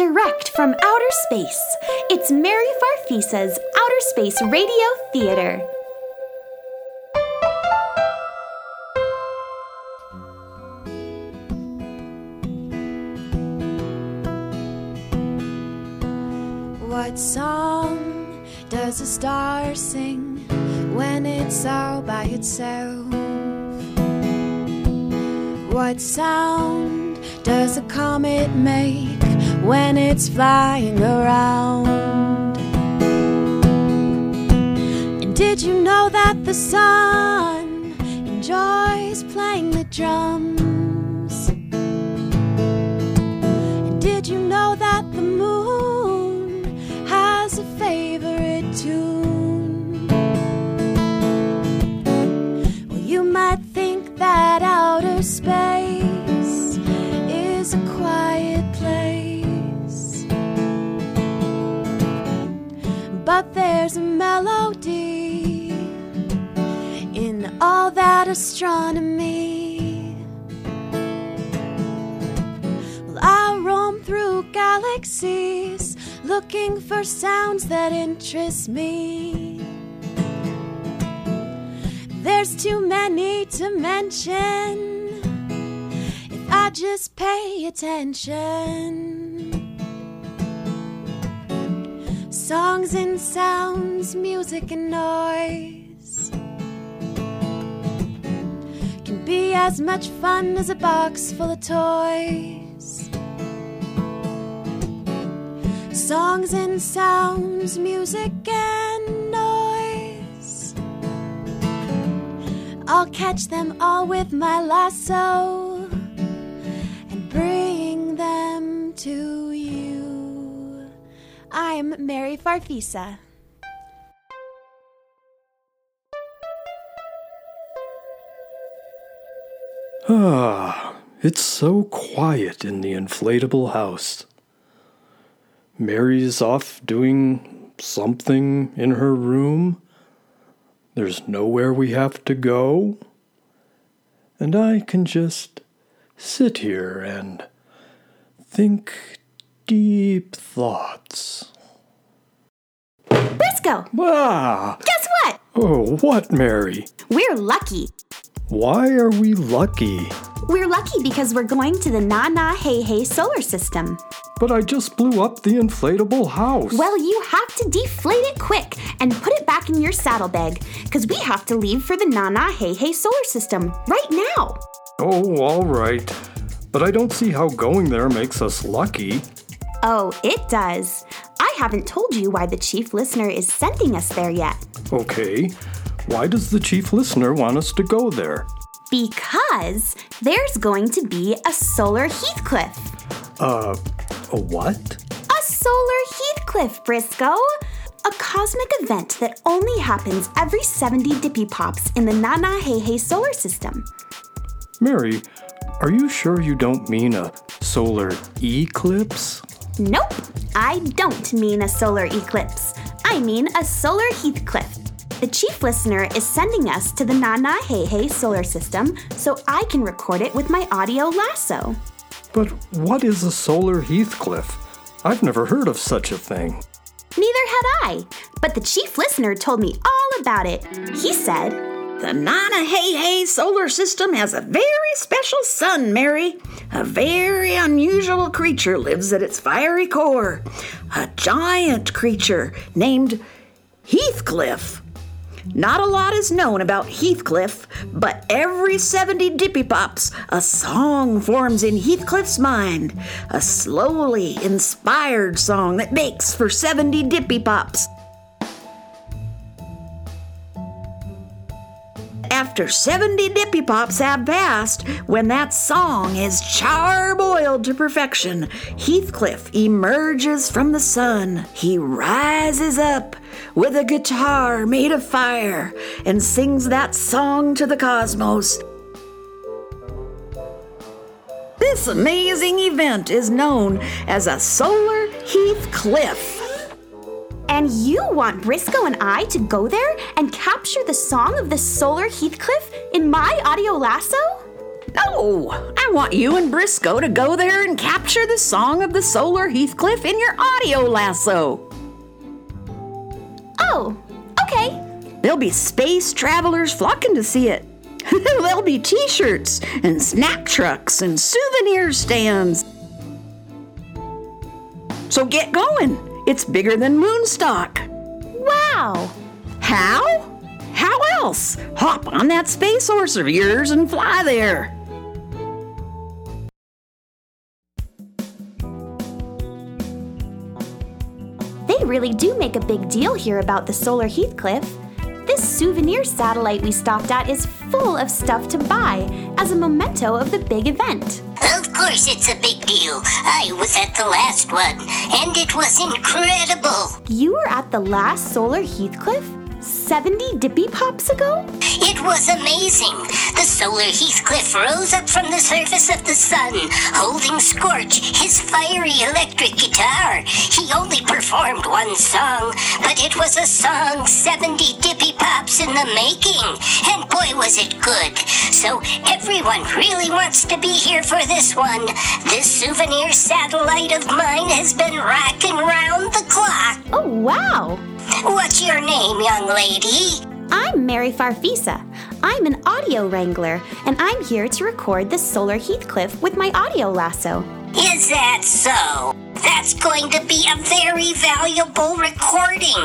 direct from outer space. It's Mary Farfisa's Outer Space Radio Theater. What song does a star sing when it's all by itself? What sound does a comet make when it's flying around? And did you know that the sun enjoys playing the drums? That astronomy. Well, I roam through galaxies looking for sounds that interest me. There's too many to mention if I just pay attention. Songs and sounds, music and noise as much fun as a box full of toys. Songs and sounds, music and noise. I'll catch them all with my lasso and bring them to you. I'm Mary Farfisa. Ah, it's so quiet in the inflatable house. Mary's off doing something in her room. There's nowhere we have to go. And I can just sit here and think deep thoughts. Briscoe, Ah! guess what? Oh, what, Mary? We're lucky. Why are we lucky? We're lucky because we're going to the Na Na Hey Hey solar system. But I just blew up the inflatable house. Well, you have to deflate it quick and put it back in your saddlebag because we have to leave for the Na Na Hey Hey solar system right now. Oh, all right. But I don't see how going there makes us lucky. Oh, it does. I haven't told you why the chief listener is sending us there yet. Okay. Why does the chief listener want us to go there? Because there's going to be a solar Heathcliff. Uh, a what? A solar Heathcliff, Briscoe! A cosmic event that only happens every 70 dippy pops in the Nana Hey Hey solar system. Mary, are you sure you don't mean a solar eclipse? Nope, I don't mean a solar eclipse. I mean a solar Heathcliff. The chief listener is sending us to the Nana Hey Hey solar system so I can record it with my audio lasso. But what is a solar Heathcliff? I've never heard of such a thing. Neither had I, but the chief listener told me all about it. He said, The Nana Hey Hey solar system has a very special sun, Mary. A very unusual creature lives at its fiery core. A giant creature named Heathcliff. Not a lot is known about Heathcliff, but every 70 dippy pops, a song forms in Heathcliff's mind. A slowly inspired song that makes for 70 dippy pops. After 70 dippy pops have passed, when that song is charboiled to perfection, Heathcliff emerges from the sun. He rises up with a guitar made of fire and sings that song to the cosmos. This amazing event is known as a solar Heathcliff. And you want Briscoe and I to go there and capture the song of the solar Heathcliff in my audio lasso? No, I want you and Briscoe to go there and capture the song of the solar Heathcliff in your audio lasso. Oh, okay. There'll be space travelers flocking to see it. There'll be t shirts and snack trucks and souvenir stands. So get going. It's bigger than Moonstock. Wow. How? How else? Hop on that space horse of yours and fly there. They really do make a big deal here about the solar Heathcliff. This souvenir satellite we stopped at is full of stuff to buy as a memento of the big event. Course, it's a big deal. I was at the last one, and it was incredible. You were at the last solar Heathcliff? 70 Dippy Pops ago? It was amazing. The solar Heathcliff rose up from the surface of the sun, holding Scorch, his fiery electric guitar. He only performed one song, but it was a song 70 Dippy Pops in the making. And boy, was it good. So everyone really wants to be here for this one. This souvenir satellite of mine has been rocking round the clock. Oh, wow. What's your name, young lady? I'm Mary Farfisa. I'm an audio wrangler, and I'm here to record the solar Heathcliff with my audio lasso. Is that so? That's going to be a very valuable recording.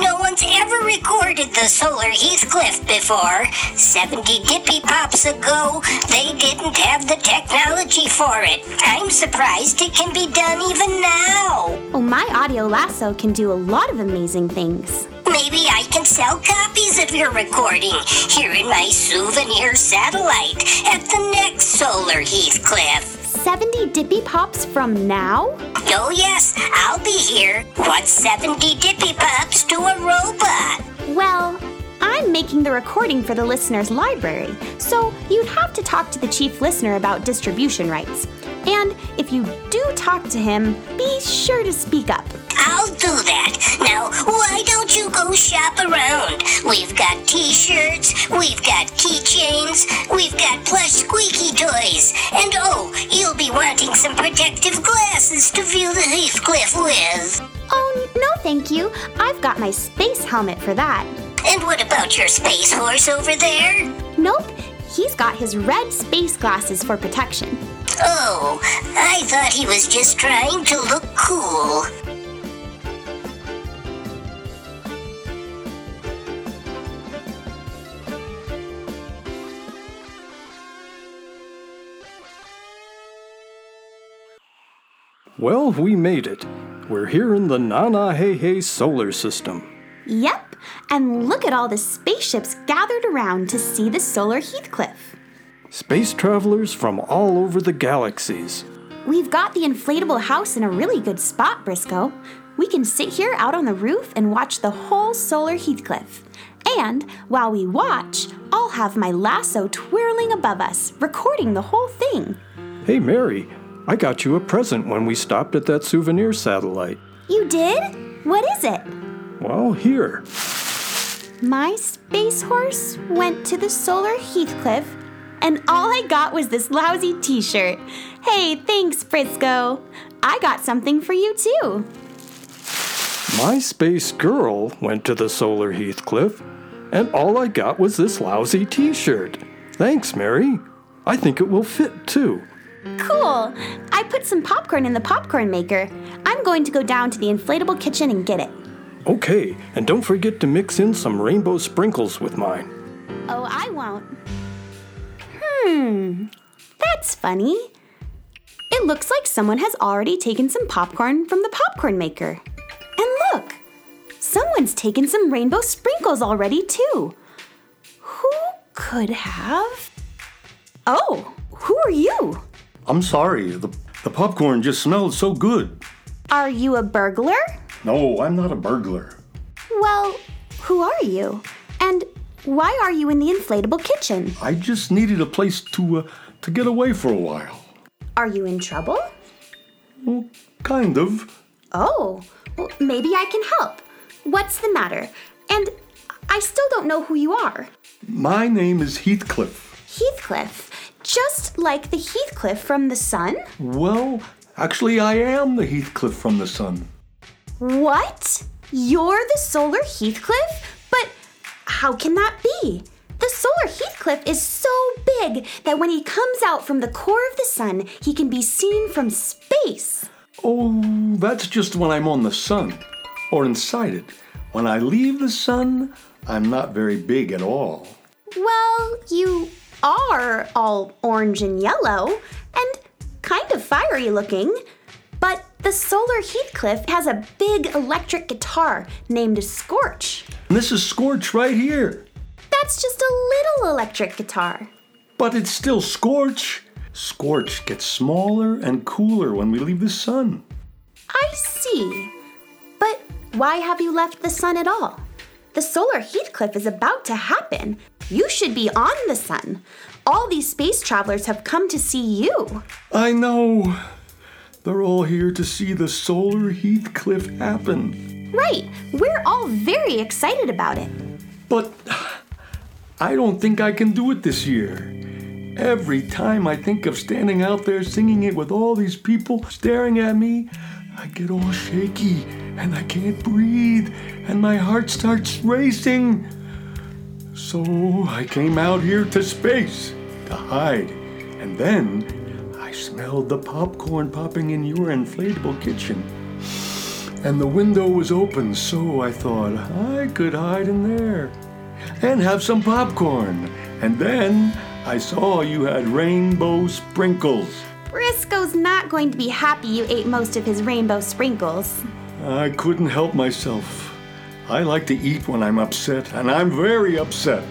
No one's ever recorded the solar Heathcliff before. 70 Dippy Pops ago, they didn't have the technology for it. I'm surprised it can be done even now. Oh, my audio lasso can do a lot of amazing things. Maybe I can sell copies of your recording here in my souvenir satellite at the next solar Heathcliff. 70 Dippy Pops from now? Oh, yes, I'll be here. What's 70 Dippy Pops to a robot? Well, I'm making the recording for the listener's library, so you'd have to talk to the chief listener about distribution rights. And if you do talk to him, be sure to speak up. I'll do that. Now, why don't you go shop around? We've got t-shirts, we've got keychains, we've got plush squeaky toys, and oh, you'll be wanting some protective glasses to view the Heathcliff with. Oh, no, thank you. I've got my space helmet for that. And what about your space horse over there? Nope, he's got his red space glasses for protection. Oh, I thought he was just trying to look cool. Well, we made it. We're here in the Nana Hey Hey solar system. Yep, and look at all the spaceships gathered around to see the solar Heathcliff. Space travelers from all over the galaxies. We've got the inflatable house in a really good spot, Briscoe. We can sit here out on the roof and watch the whole solar Heathcliff. And while we watch, I'll have my lasso twirling above us, recording the whole thing. Hey, Mary, I got you a present when we stopped at that souvenir satellite. You did? What is it? Well, here. My space horse went to the solar Heathcliff, and all I got was this lousy t shirt. Hey, thanks, Briscoe. I got something for you too. My space girl went to the solar Heathcliff, and all I got was this lousy t shirt. Thanks, Mary. I think it will fit too. Cool. I put some popcorn in the popcorn maker. I'm going to go down to the inflatable kitchen and get it. Okay, and don't forget to mix in some rainbow sprinkles with mine. Oh, I won't. Hmm, that's funny. It looks like someone has already taken some popcorn from the popcorn maker. And look, someone's taken some rainbow sprinkles already, too. Who could have? Oh, who are you? I'm sorry, the, the popcorn just smelled so good. Are you a burglar? No, I'm not a burglar. Well, who are you? And why are you in the inflatable kitchen? I just needed a place to uh, to get away for a while. Are you in trouble? Well, kind of. Oh, well, maybe I can help. What's the matter? And I still don't know who you are. My name is Heathcliff. Heathcliff. Just like the Heathcliff from the sun? Well, actually, I am the Heathcliff from the sun. What? You're the solar Heathcliff? But how can that be? The solar Heathcliff is so big that when he comes out from the core of the sun, he can be seen from space. Oh, that's just when I'm on the sun or inside it. When I leave the sun, I'm not very big at all. Well, you are all orange and yellow and kind of fiery looking. But the solar Heathcliff has a big electric guitar named Scorch. And this is Scorch right here. That's just a little electric guitar. But it's still Scorch. Scorch gets smaller and cooler when we leave the sun. I see. But why have you left the sun at all? The solar Heathcliff is about to happen. You should be on the sun. All these space travelers have come to see you. I know. They're all here to see the solar Heathcliff happen. Right, we're all very excited about it. But I don't think I can do it this year. Every time I think of standing out there singing it with all these people staring at me, I get all shaky and I can't breathe and my heart starts racing. So I came out here to space to hide. And then I smelled the popcorn popping in your inflatable kitchen. And the window was open, so I thought I could hide in there and have some popcorn. And then I saw you had rainbow sprinkles. Briscoe's not going to be happy you ate most of his rainbow sprinkles. I couldn't help myself. I like to eat when I'm upset, and I'm very upset.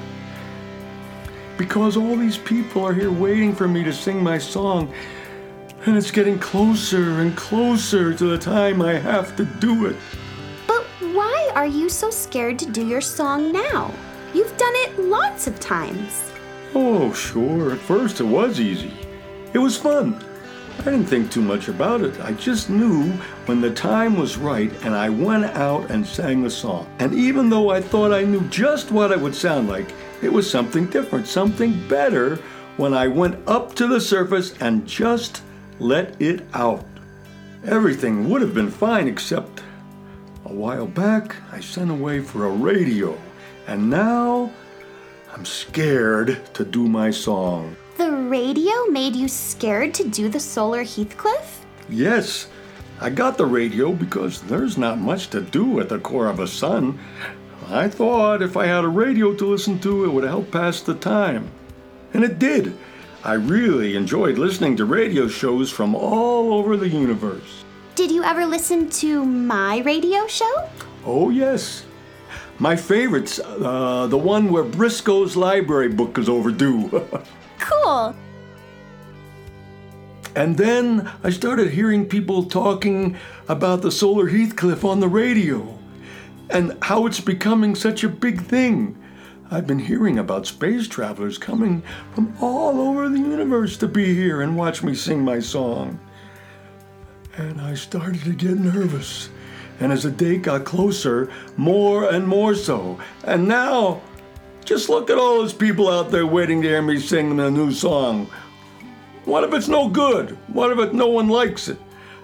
Because all these people are here waiting for me to sing my song, and it's getting closer and closer to the time I have to do it. But why are you so scared to do your song now? You've done it lots of times. Oh, sure, at first it was easy. It was fun. I didn't think too much about it. I just knew when the time was right and I went out and sang the song. And even though I thought I knew just what it would sound like, it was something different, something better when I went up to the surface and just let it out. Everything would have been fine except a while back I sent away for a radio. And now I'm scared to do my song. Radio made you scared to do the solar Heathcliff? Yes, I got the radio because there's not much to do at the core of a sun. I thought if I had a radio to listen to, it would help pass the time. And it did. I really enjoyed listening to radio shows from all over the universe. Did you ever listen to my radio show? Oh, yes. My favorite's uh, the one where Briscoe's library book is overdue. Cool. And then I started hearing people talking about the solar Heathcliff on the radio and how it's becoming such a big thing. I've been hearing about space travelers coming from all over the universe to be here and watch me sing my song. And I started to get nervous. And as the day got closer, more and more so. And now, just look at all those people out there waiting to hear me sing the new song. What if it's no good? What if it, no one likes it?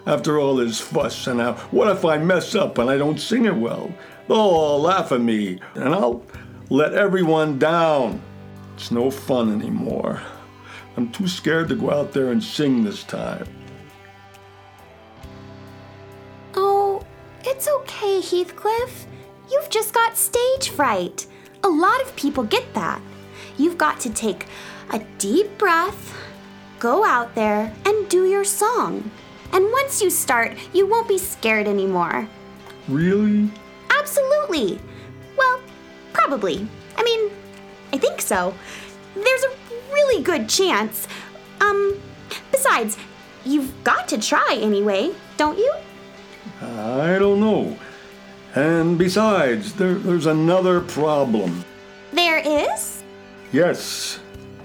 After all this fuss, and now, what if I mess up and I don't sing it well? They'll all laugh at me, and I'll let everyone down. It's no fun anymore. I'm too scared to go out there and sing this time. Oh, it's okay, Heathcliff. You've just got stage fright. A lot of people get that. You've got to take a deep breath, go out there, and do your song. And once you start, you won't be scared anymore. Really? Absolutely. Well, probably. I mean, I think so. There's a really good chance. Um, besides, you've got to try anyway, don't you? I don't know. And besides, there, there's another problem. There is? Yes,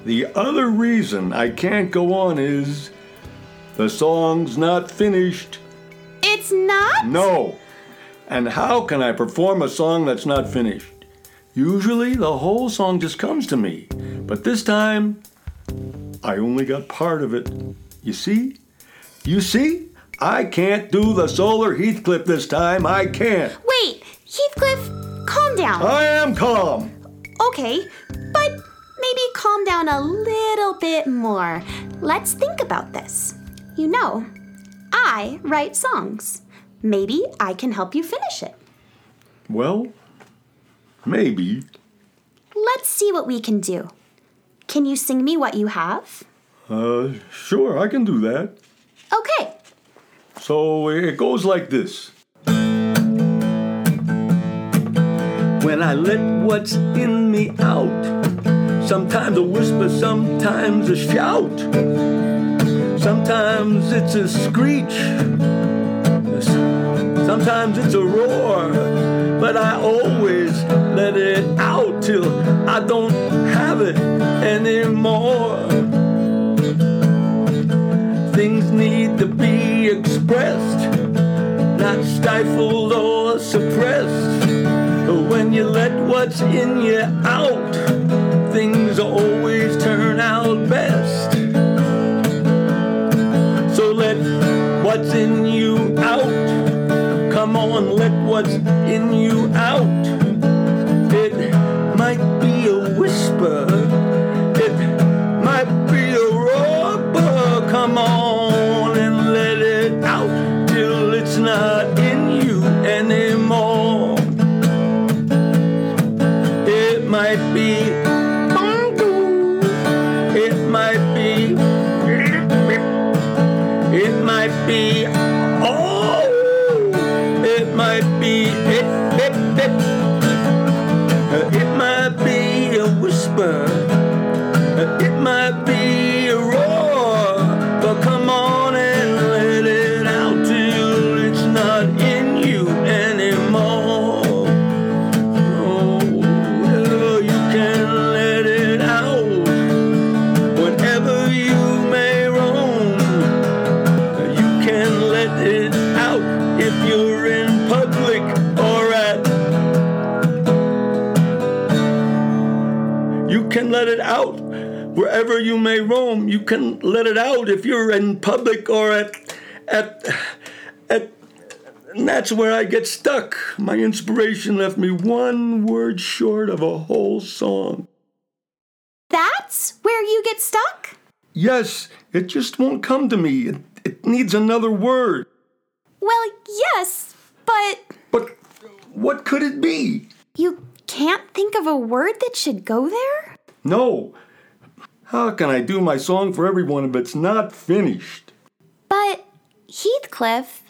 the other reason I can't go on is the song's not finished. It's not? No. And how can I perform a song that's not finished? Usually the whole song just comes to me, but this time I only got part of it. You see? You see? I can't do the solar Heathcliff this time. I can't. Wait, Heathcliff, calm down. I am calm. Okay, maybe calm down a little bit more. Let's think about this. You know, I write songs. Maybe I can help you finish it. Well, maybe. Let's see what we can do. Can you sing me what you have? Uh, sure, I can do that. Okay. So it goes like this. When I let what's in me out, sometimes a whisper, sometimes a shout, sometimes it's a screech, sometimes it's a roar, but I always let it out till I don't have it anymore. Things need to be expressed, not stifled or suppressed. But when you let what's in you out, things always turn out best. So let what's in you out. Come on, let what's in you it out wherever you may roam. You can let it out if you're in public or at at at and that's where I get stuck. My inspiration left me one word short of a whole song. That's where you get stuck? Yes, it just won't come to me. It, it needs another word. Well, yes, but But what could it be? you can't think of a word that should go there? No. How can I do my song for everyone if it's not finished? But, Heathcliff,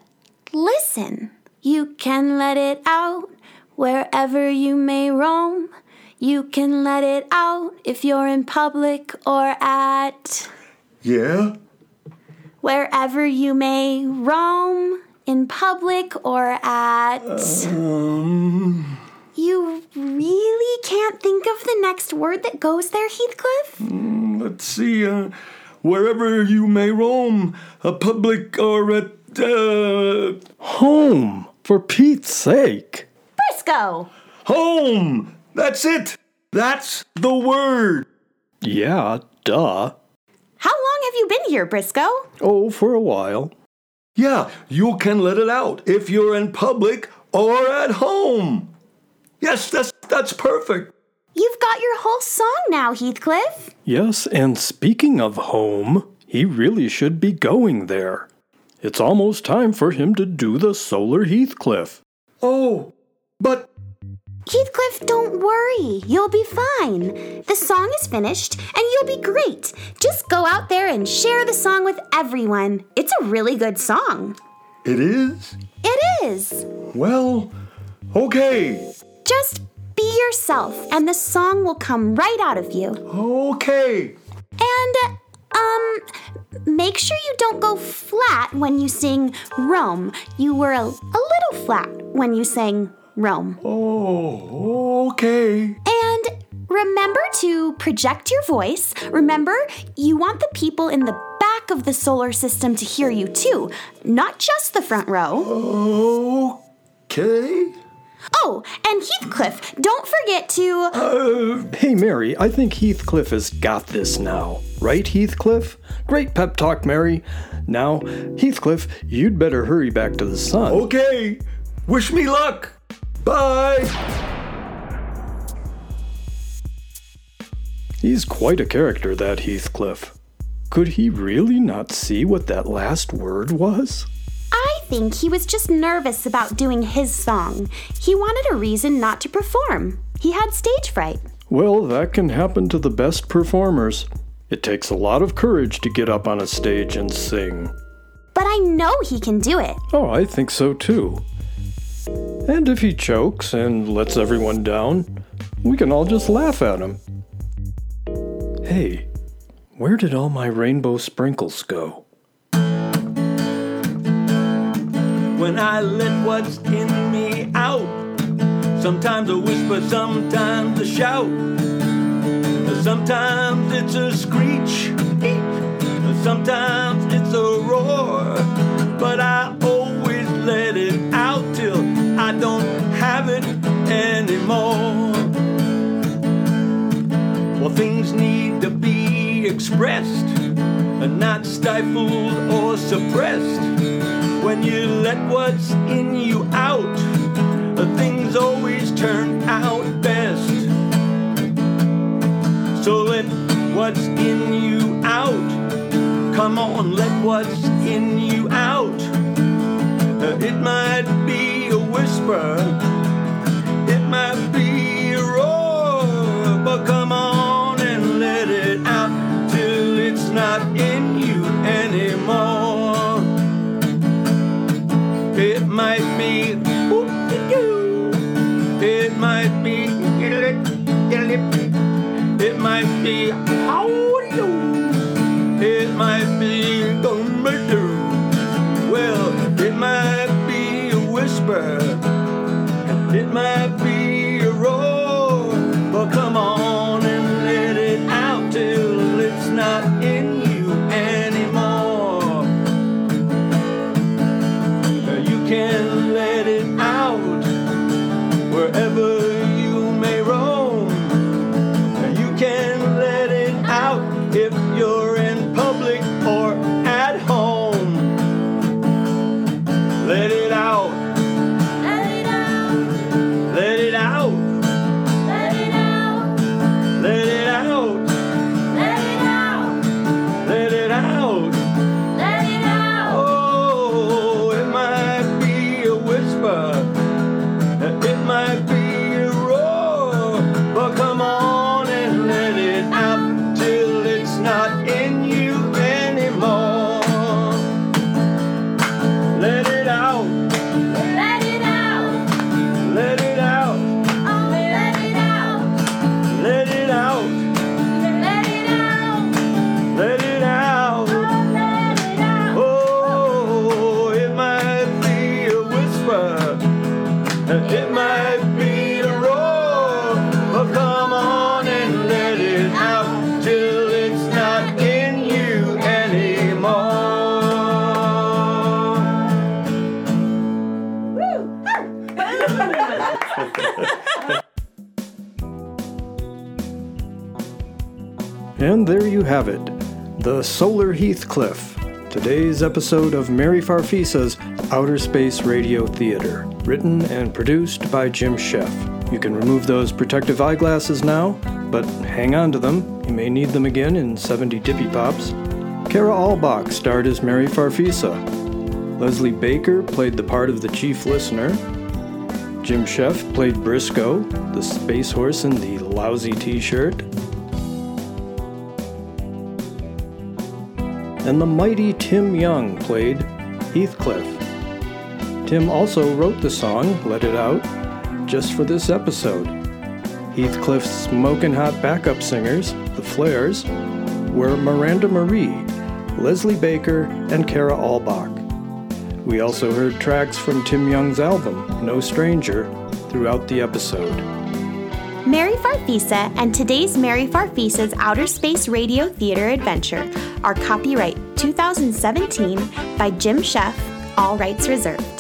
listen. You can let it out wherever you may roam. You can let it out if you're in public or at Yeah? wherever you may roam, in public or at. Um, You really can't think of the next word that goes there, Heathcliff? let's see. Uh, wherever you may roam, a public or at. Uh, Home, for Pete's sake. Briscoe! home! That's it! That's the word! Yeah, duh. How long have you been here, Briscoe? Oh, for a while. Yeah, you can let it out if you're in public or at home. Yes, that's that's perfect. You've got your whole song now, Heathcliff. Yes, and speaking of home, he really should be going there. It's almost time for him to do the solar Heathcliff. Oh, but Heathcliff, don't worry. You'll be fine. The song is finished and you'll be great. Just go out there and share the song with everyone. It's a really good song. it is? It is. Well, okay. Just be yourself and the song will come right out of you. Okay. And, um, make sure you don't go flat when you sing roam. You were a, a little flat when you sang roam. Oh, okay. And remember to project your voice. Remember, you want the people in the back of the solar system to hear you too, not just the front row. Okay. Oh, and Heathcliff, don't forget to. Uh, hey, Mary, I think Heathcliff has got this now. Right, Heathcliff? Great pep talk, Mary. Now, Heathcliff, you'd better hurry back to the sun. Okay. Wish me luck. Bye. He's quite a character, that Heathcliff. Could he really not see what that last word was? I think he was just nervous about doing his song. He wanted a reason not to perform. He had stage fright. Well, that can happen to the best performers. It takes a lot of courage to get up on a stage and sing. But I know he can do it. Oh, I think so too. And if he chokes and lets everyone down, we can all just laugh at him. Hey, where did all my rainbow sprinkles go? When I let what's in me out, sometimes a whisper, sometimes a shout. Sometimes it's a screech, sometimes it's a roar. But I always let it out till I don't have it anymore. Well, things need to be expressed and not stifled or suppressed. When you let what's in you out, things always turn out best. So let what's in you out. Come on, let what's in you out. Uh, It might be a whisper, it And there you have it, the Solar Heathcliff. Today's episode of Mary Farfisa's Outer Space Radio Theater, written and produced by Jim Sheff. You can remove those protective eyeglasses now, but hang on to them. You may need them again in 70 Dippy Pops. Kara Albach starred as Mary Farfisa. Leslie Baker played the part of the chief listener. Jim Sheff played Briscoe, the space horse in the lousy t shirt. and the mighty Tim Young played Heathcliff. Tim also wrote the song Let It Out just for this episode. Heathcliff's smoking hot backup singers, the Flares, were Miranda Marie, Leslie Baker, and Kara Albach. We also heard tracks from Tim Young's album, No Stranger, throughout the episode. Mary Farfisa and today's Mary Farfisa's Outer Space Radio Theater Adventure are copyright 2017 by Jim Sheff, all rights reserved.